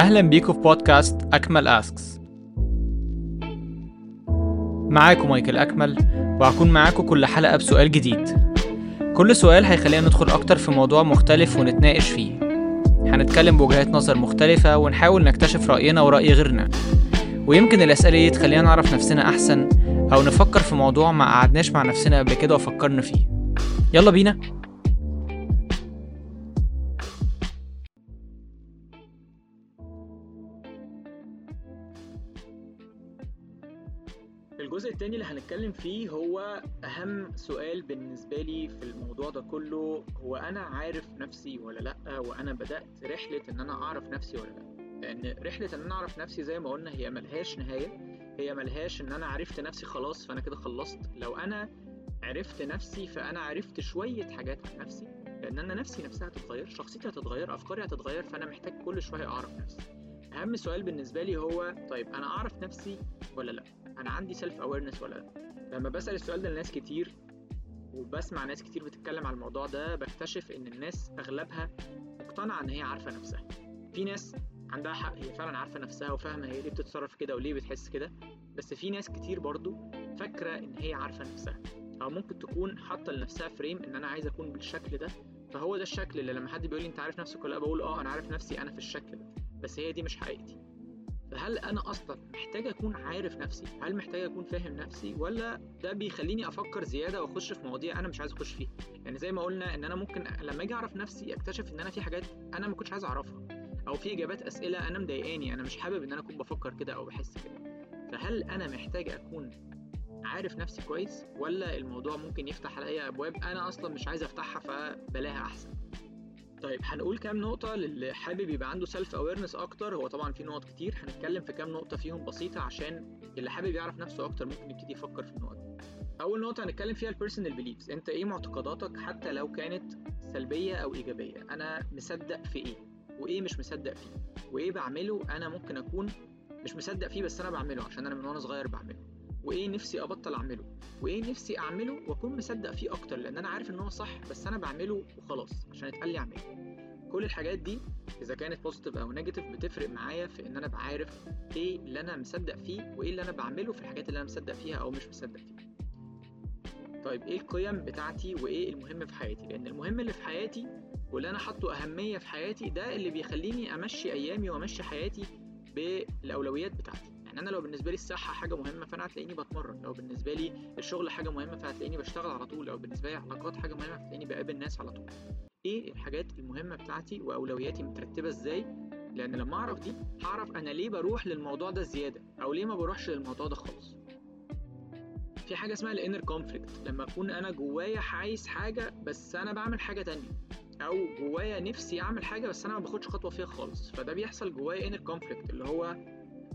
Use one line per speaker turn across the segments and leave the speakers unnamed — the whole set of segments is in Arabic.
أهلا بيكم في بودكاست أكمل أسكس معاكم مايكل أكمل وهكون معاكم كل حلقة بسؤال جديد. كل سؤال هيخلينا ندخل أكتر في موضوع مختلف ونتناقش فيه. هنتكلم بوجهات نظر مختلفة ونحاول نكتشف رأينا ورأي غيرنا. ويمكن الأسئلة دي تخلينا نعرف نفسنا أحسن أو نفكر في موضوع ما قعدناش مع نفسنا قبل كده وفكرنا فيه. يلا بينا. الجزء التاني اللي هنتكلم فيه هو أهم سؤال بالنسبة لي في الموضوع ده كله هو أنا عارف نفسي ولا لأ؟ وأنا بدأت رحلة إن أنا أعرف نفسي ولا لأ؟ لأن رحلة إن أنا أعرف نفسي زي ما قلنا هي ملهاش نهاية هي ملهاش إن أنا عرفت نفسي خلاص فأنا كده خلصت. لو أنا عرفت نفسي فأنا عرفت شوية حاجات عن نفسي لأن أنا نفسي نفسها هتتغير شخصيتي هتتغير أفكاري هتتغير فأنا محتاج كل شوية أعرف نفسي. أهم سؤال بالنسبة لي هو طيب أنا أعرف نفسي ولا لأ؟ أنا عندي self awareness ولا لأ؟ لما بسأل السؤال ده لناس كتير وبسمع ناس كتير بتتكلم على الموضوع ده بكتشف إن الناس أغلبها مقتنعه إن هي عارفة نفسها. في ناس عندها حق هي فعلا عارفة نفسها وفاهمة هي ليه بتتصرف كده وليه بتحس كده بس في ناس كتير برضو فاكرة إن هي عارفة نفسها. أو ممكن تكون حاطة لنفسها frame إن أنا عايزه أكون بالشكل ده فهو ده الشكل اللي لما حد بيقول لي أنت عارف نفسك ولا لأ بقول آه أنا عارف نفسي أنا في الشكل ده بس هي دي مش حقيقتي. فهل أنا أصلا محتاج أكون عارف نفسي؟ هل محتاج أكون فاهم نفسي؟ ولا ده بيخليني أفكر زيادة وأخش في مواضيع أنا مش عايز أخش فيها؟ يعني زي ما قلنا إن أنا ممكن لما أجي أعرف نفسي أكتشف إن أنا في حاجات أنا ما كنتش عايز أعرفها أو في إجابات أسئلة أنا مضايقاني أنا مش حابب إن أنا أكون بفكر كده أو بحس كده. فهل أنا محتاج أكون عارف نفسي كويس؟ ولا الموضوع ممكن يفتح عليا أبواب أنا أصلا مش عايز أفتحها فبلاها أحسن؟ طيب هنقول كام نقطة للي حابب يبقى عنده self awareness أكتر؟ هو طبعا في نقط كتير هنتكلم في كام نقطة فيهم بسيطة عشان اللي حابب يعرف نفسه أكتر ممكن يبتدي يفكر في النقط دي. أول نقطة هنتكلم فيها ال personal beliefs أنت إيه معتقداتك حتى لو كانت سلبية أو إيجابية؟ أنا مصدق في إيه؟ وإيه مش مصدق فيه؟ وإيه بعمله أنا ممكن أكون مش مصدق فيه بس أنا بعمله عشان أنا من وأنا صغير بعمله. وايه نفسي ابطل اعمله وايه نفسي اعمله واكون مصدق فيه أكتر لأن أنا عارف ان هو صح بس أنا بعمله وخلاص عشان اتقال لي اعمله. كل الحاجات دي إذا كانت positive أو negative بتفرق معايا في إن أنا بعرف إيه اللي أنا مصدق فيه وإيه اللي أنا بعمله في الحاجات اللي أنا مصدق فيها أو مش مصدق فيها. طيب إيه القيم بتاعتي وإيه المهم في حياتي؟ لأن المهم اللي في حياتي واللي أنا حاطه أهمية في حياتي ده اللي بيخليني أمشي أيامي وأمشي حياتي بالأولويات بتاعتي. يعني أنا لو بالنسبة لي الصحة حاجة مهمة فأنا هتلاقيني بتمرن لو بالنسبة لي الشغل حاجة مهمة فهتلاقيني بشتغل على طول لو بالنسبة لي علاقات حاجة مهمة هتلاقيني بقابل ناس على طول. إيه الحاجات المهمة بتاعتي وأولوياتي مترتبة إزاي؟ لأن لما أعرف دي هعرف أنا ليه بروح للموضوع ده زيادة أو ليه ما بروحش للموضوع ده خالص. في حاجة اسمها ال inner conflict لما أكون أنا جوايا عايز حاجة بس أنا بعمل حاجة تانية أو جوايا نفسي أعمل حاجة بس أنا ما باخدش خطوة فيها خالص فده بيحصل جوايا inner conflict اللي هو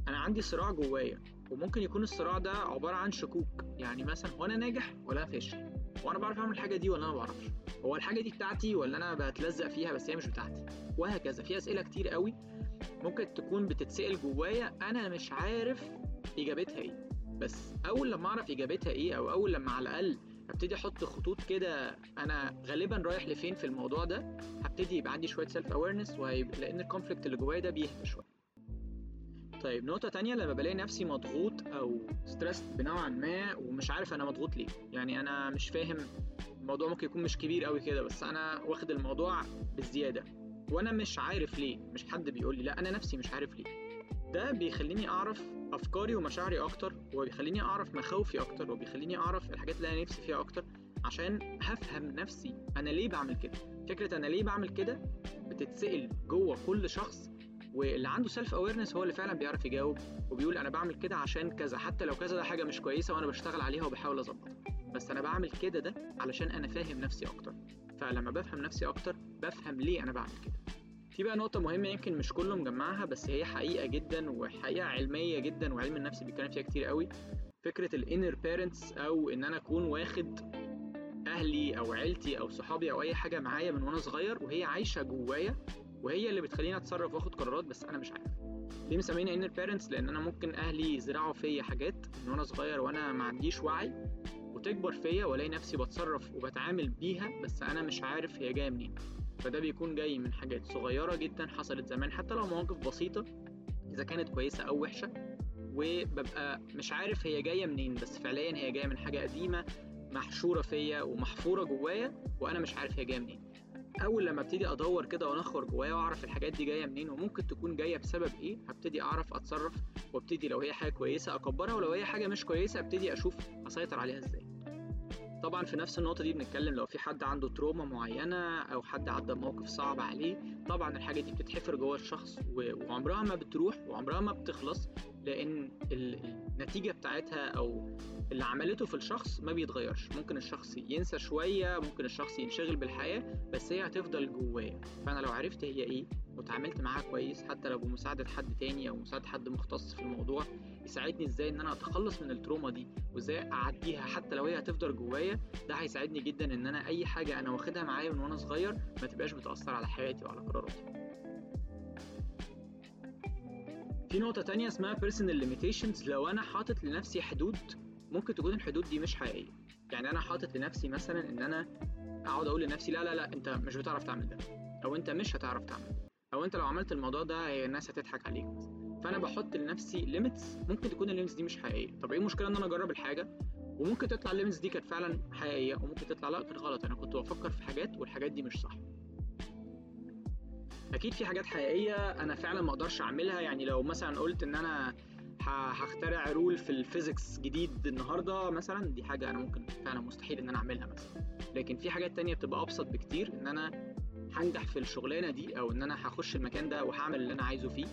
أنا عندي صراع جوايا وممكن يكون الصراع ده عبارة عن شكوك. يعني مثلا هو أنا ناجح ولا أنا فاشل؟ هو أنا بعرف أعمل الحاجة دي ولا أنا ما بعرفش؟ هو الحاجة دي بتاعتي ولا أنا بتلزق فيها بس هي مش بتاعتي؟ وهكذا. في أسئلة كتير قوي ممكن تكون بتتسأل جوايا أنا مش عارف إجابتها إيه. بس أول لما أعرف إجابتها إيه أو أول لما على الأقل أبتدي أحط خطوط كده أنا غالبا رايح لفين في الموضوع ده هبتدي يبقى عندي شوية self awareness وهيبقى لأن ال conflict اللي جوايا ده بيهدى شوية. طيب نقطة تانية لما بلاقي نفسي مضغوط أو stressed بنوعا ما ومش عارف أنا مضغوط ليه. يعني أنا مش فاهم الموضوع ممكن يكون مش كبير قوي كده بس أنا واخد الموضوع بالزيادة وأنا مش عارف ليه مش حد بيقول لي لا أنا نفسي مش عارف ليه. ده بيخليني أعرف أفكاري ومشاعري أكتر وبيخليني أعرف مخاوفي أكتر وبيخليني أعرف الحاجات اللي أنا نفسي فيها أكتر عشان هفهم نفسي أنا ليه بعمل كده. فكرة أنا ليه بعمل كده بتتسأل جوه كل شخص واللي عنده self awareness هو اللي فعلا بيعرف يجاوب وبيقول أنا بعمل كده عشان كذا حتى لو كذا ده حاجة مش كويسة وأنا بشتغل عليها وبحاول أظبطها. بس أنا بعمل كده ده علشان أنا فاهم نفسي أكتر. فلما بفهم نفسي أكتر بفهم ليه أنا بعمل كده. في بقى نقطة مهمة يمكن مش كله مجمعها بس هي حقيقة جدا وحقيقة علمية جدا وعلم النفس بيتكلم فيها كتير قوي. فكرة ال inner parents أو إن أنا أكون واخد أهلي أو عيلتي أو صحابي أو أي حاجة معايا من وأنا صغير وهي عايشة جوايا وهي اللي بتخليني اتصرف واخد قرارات بس أنا مش عارف. ليه مسمينها inner parents لأن أنا ممكن أهلي يزرعوا فيا حاجات من وأنا صغير وأنا ما عنديش وعي وتكبر فيا وألاقي نفسي بتصرف وبتعامل بيها بس أنا مش عارف هي جاية منين. فده بيكون جاي من حاجات صغيرة جدا حصلت زمان حتى لو مواقف بسيطة إذا كانت كويسة أو وحشة. وببقى مش عارف هي جاية منين بس فعليا هي جاية من حاجة قديمة محشورة فيا ومحفورة جوايا وأنا مش عارف هي جاية منين. أول لما ابتدي أدور كده وانخر جوايا وأعرف الحاجات دي جاية منين وممكن تكون جاية بسبب إيه هبتدي أعرف أتصرف وأبتدي لو هي حاجة كويسة أكبرها ولو هي حاجة مش كويسة أبتدي أشوف أسيطر عليها إزاي. طبعا في نفس النقطة دي بنتكلم لو في حد عنده تروما معينة أو حد عدى موقف صعب عليه طبعا الحاجة دي بتتحفر جوه الشخص وعمرها ما بتروح وعمرها ما بتخلص لأن النتيجة بتاعتها أو اللي عملته في الشخص ما بيتغيرش. ممكن الشخص ينسى شوية ممكن الشخص ينشغل بالحياة بس هي هتفضل جواه فأنا لو عرفت هي إيه وتعاملت معاها كويس حتى لو بمساعدة حد تاني أو مساعدة حد مختص في الموضوع يساعدني إزاي إن أنا أتخلص من التروما دي وإزاي أعديها حتى لو هي هتفضل جوايا ده هيساعدني جدا إن أنا أي حاجة أنا واخدها معايا من وأنا صغير ما تبقاش بتأثر على حياتي وعلى قراراتي. في نقطة تانية اسمها personal limitations. لو أنا حاطط لنفسي حدود ممكن تكون الحدود دي مش حقيقية. يعني أنا حاطط لنفسي مثلا إن أنا أقعد أقول لنفسي لا لا لا أنت مش بتعرف تعمل ده أو أنت مش هتعرف تعمل ده أو أنت لو عملت الموضوع ده الناس هتضحك عليك فأنا بحط لنفسي limits ممكن تكون ال limits دي مش حقيقية. طب إيه المشكلة إن أنا أجرب الحاجة؟ وممكن تطلع ال limits دي كانت فعلا حقيقية وممكن تطلع لا كانت غلط. أنا كنت بفكر في حاجات والحاجات دي مش صح. أكيد في حاجات حقيقية أنا فعلا ما أقدرش أعملها. يعني لو مثلا قلت إن أنا هخترع rule في ال physics جديد النهارده مثلا دي حاجة أنا ممكن فعلا مستحيل إن أنا أعملها مثلا. لكن في حاجات تانية بتبقى أبسط بكتير إن أنا هنجح في الشغلانة دي أو إن أنا هخش المكان ده وهعمل اللي أنا عايزه فيه.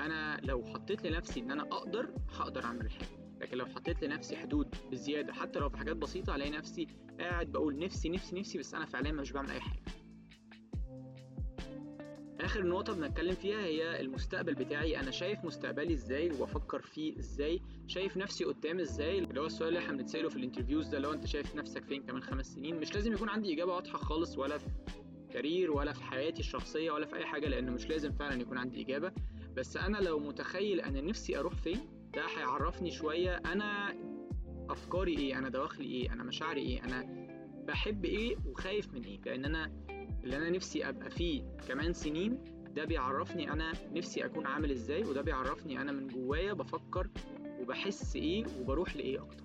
أنا لو حطيت لنفسي إن أنا أقدر هقدر أعمل الحاجة. لكن لو حطيت لنفسي حدود بزيادة حتى لو في حاجات بسيطة الاقي نفسي قاعد بقول نفسي نفسي نفسي بس أنا فعليا مش بعمل أي حاجة. آخر نقطة بنتكلم فيها هي المستقبل بتاعي. أنا شايف مستقبلي إزاي وبفكر فيه إزاي؟ شايف نفسي قدام إزاي؟ اللي هو السؤال اللي إحنا بنتسأله في الانترفيوز ده لو أنت شايف نفسك فين كمان خمس سنين؟ مش لازم يكون عندي إجابة واضحة خالص ولا في career ولا في حياتي الشخصية ولا في أي حاجة لأنه مش لازم فعلا يكون عندي إجابة. بس أنا لو متخيل أنا نفسي أروح فين ده هيعرفني شوية أنا أفكاري إيه أنا دواخلي إيه أنا مشاعري إيه أنا بحب إيه وخايف من إيه. لأن أنا اللي أنا نفسي أبقى فيه كمان سنين ده بيعرفني أنا نفسي أكون عامل إزاي وده بيعرفني أنا من جوايا بفكر وبحس إيه وبروح لإيه أكتر.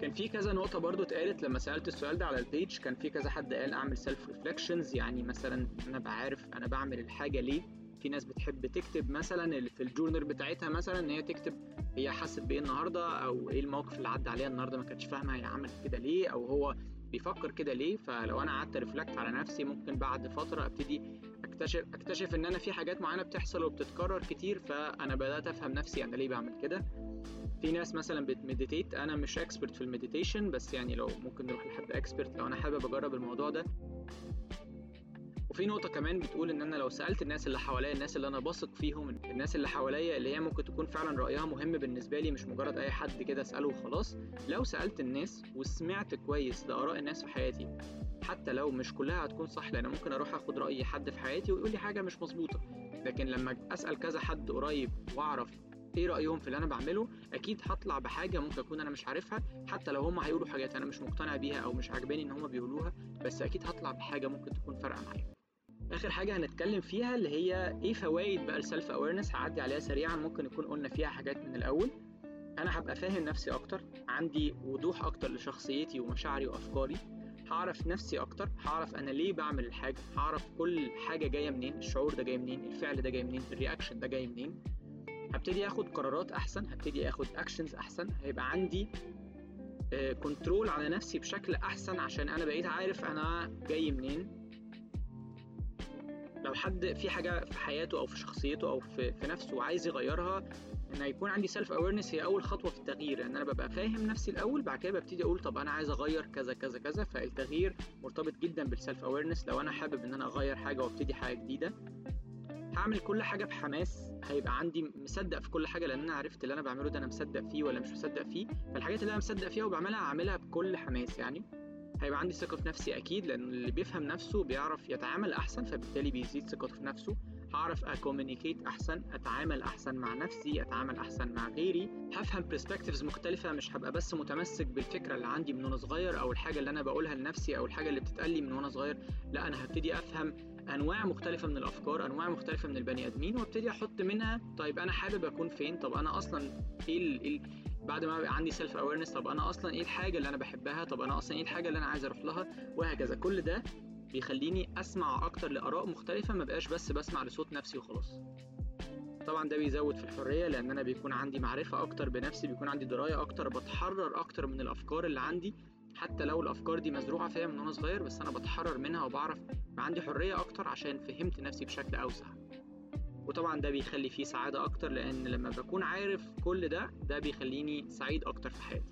كان في كذا نقطة برضو اتقالت لما سألت السؤال ده على ال page كان في كذا حد قال أعمل self reflections يعني مثلا أنا بعرف أنا بعمل الحاجة ليه. في ناس بتحب تكتب مثلا في ال journal بتاعتها مثلا إن هي تكتب هي حست بإيه النهارده أو إيه الموقف اللي عدى عليها النهارده ما كانتش فاهمة هي عملت كده ليه أو هو بيفكر كده ليه. فلو أنا قعدت reflect على نفسي ممكن بعد فترة أبتدي اكتشف أكتشف إن أنا في حاجات معينة بتحصل وبتتكرر كتير فأنا بدأت أفهم نفسي أنا ليه بعمل كده. في ناس مثلا بت meditate أنا مش expert في ال meditation بس يعني لو ممكن نروح لحد expert لو أنا حابب أجرب الموضوع ده. وفي نقطة كمان بتقول إن أنا لو سألت الناس اللي حواليا الناس اللي أنا بثق فيهم الناس اللي حواليا اللي هي ممكن تكون فعلا رأيها مهم بالنسبة لي مش مجرد أي حد كده اساله وخلاص. لو سألت الناس وسمعت كويس لآراء الناس في حياتي حتى لو مش كلها هتكون صح لأن ممكن أروح آخد رأي حد في حياتي ويقول لي حاجة مش مظبوطة. لكن لما أسأل كذا حد قريب وأعرف إيه رأيهم في اللي أنا بعمله أكيد هطلع بحاجة ممكن أكون أنا مش عارفها حتى لو هم هيقولوا حاجات أنا مش مقتنع بيها أو مش عاجباني إن هم بيقولوها بس أكيد هطلع بحاجة ممكن تكون فارقة معايا. آخر حاجة هنتكلم فيها اللي هي إيه فوائد بقى ال self awareness هعدي عليها سريعا. ممكن نكون قلنا فيها حاجات من الأول. أنا هبقى فاهم نفسي أكتر. عندي وضوح أكتر لشخصيتي ومشاعري وأفكاري. هعرف نفسي أكتر. هعرف أنا ليه بعمل الحاجة. هعرف كل حاجة جاية منين. الشعور ده جاي منين. الفعل ده جاي منين. ال reaction ده جاي منين. هبتدي آخد قرارات أحسن. هبتدي آخد actions أحسن. هيبقى عندي control على نفسي بشكل أحسن عشان أنا بقيت عارف أنا جاي منين. لو حد في حاجة في حياته أو في شخصيته أو في, في نفسه وعايز يغيرها إن يكون عندي self awareness هي أول خطوة في التغيير إن أنا ببقى فاهم نفسي الأول بعد كده ببتدي أقول طب أنا عايز أغير كذا كذا كذا فالتغيير مرتبط جدا بال self awareness لو أنا حابب إن أنا أغير حاجة وأبتدي حاجة جديدة هعمل كل حاجة بحماس هيبقى عندي مصدق في كل حاجة لأن أنا عرفت اللي أنا بعمله ده أنا مصدق فيه ولا مش مصدق فيه فالحاجات اللي أنا مصدق فيها وبعملها هعملها بكل حماس يعني. هيبقى عندي ثقة في نفسي أكيد لأن اللي بيفهم نفسه بيعرف يتعامل أحسن فبالتالي بيزيد ثقته في نفسه. هعرف أ communicate أحسن أتعامل أحسن مع نفسي أتعامل أحسن مع غيري. هفهم perspectives مختلفة مش هبقى بس متمسك بالفكرة اللي عندي من وأنا صغير أو الحاجة اللي أنا بقولها لنفسي أو الحاجة اللي بتتقال لي من وأنا صغير. لا أنا هبتدي أفهم أنواع مختلفة من الأفكار أنواع مختلفة من البني آدمين وابتدي أحط منها طيب أنا حابب أكون فين؟ طب أنا أصلا إيه ال... إيه ال... بعد ما يبقى عندي self awareness طب أنا أصلا إيه الحاجة اللي أنا بحبها؟ طب أنا أصلا إيه الحاجة اللي أنا عايز أروح لها؟ وهكذا. كل ده بيخليني أسمع أكتر لآراء مختلفة ما بقاش بس بسمع لصوت نفسي وخلاص. طبعا ده بيزود في الحرية لأن أنا بيكون عندي معرفة أكتر بنفسي بيكون عندي دراية أكتر بتحرر أكتر من الأفكار اللي عندي حتى لو الأفكار دي مزروعة فيا من وأنا صغير بس أنا بتحرر منها وبعرف يبقى عندي حرية أكتر عشان فهمت نفسي بشكل أوسع. وطبعا ده بيخلي فيه سعادة أكتر لأن لما بكون عارف كل ده ده بيخليني سعيد أكتر في حياتي.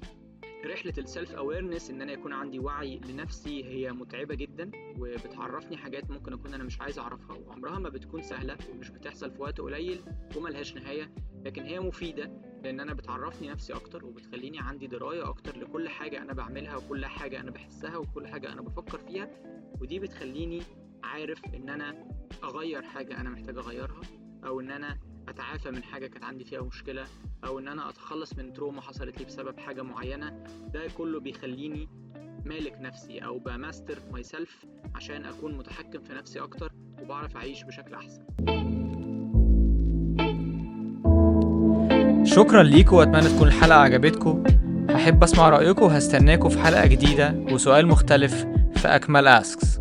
رحلة السيلف اويرنس إن أنا يكون عندي وعي لنفسي هي متعبة جدا وبتعرفني حاجات ممكن أكون أنا مش عايز أعرفها وعمرها ما بتكون سهلة ومش بتحصل في وقت قليل وملهاش نهاية لكن هي مفيدة لأن أنا بتعرفني نفسي أكتر وبتخليني عندي دراية أكتر لكل حاجة أنا بعملها وكل حاجة أنا بحسها وكل حاجة أنا بفكر فيها ودي بتخليني عارف ان أنا اغير حاجة أنا محتاج اغيرها أو ان أنا اتعافى من حاجة كانت عندي فيها مشكلة أو ان أنا اتخلص من trauma حصلت لي بسبب حاجة معينة. ده كله بيخليني مالك نفسي أو ب master myself عشان اكون متحكم في نفسي أكتر وبعرف اعيش بشكل احسن.
شكرا ليكم وأتمنى تكون الحلقة عجبتكم. هحب أسمع رأيكم وهستناكم في حلقة جديدة وسؤال مختلف في أكمل أسكس.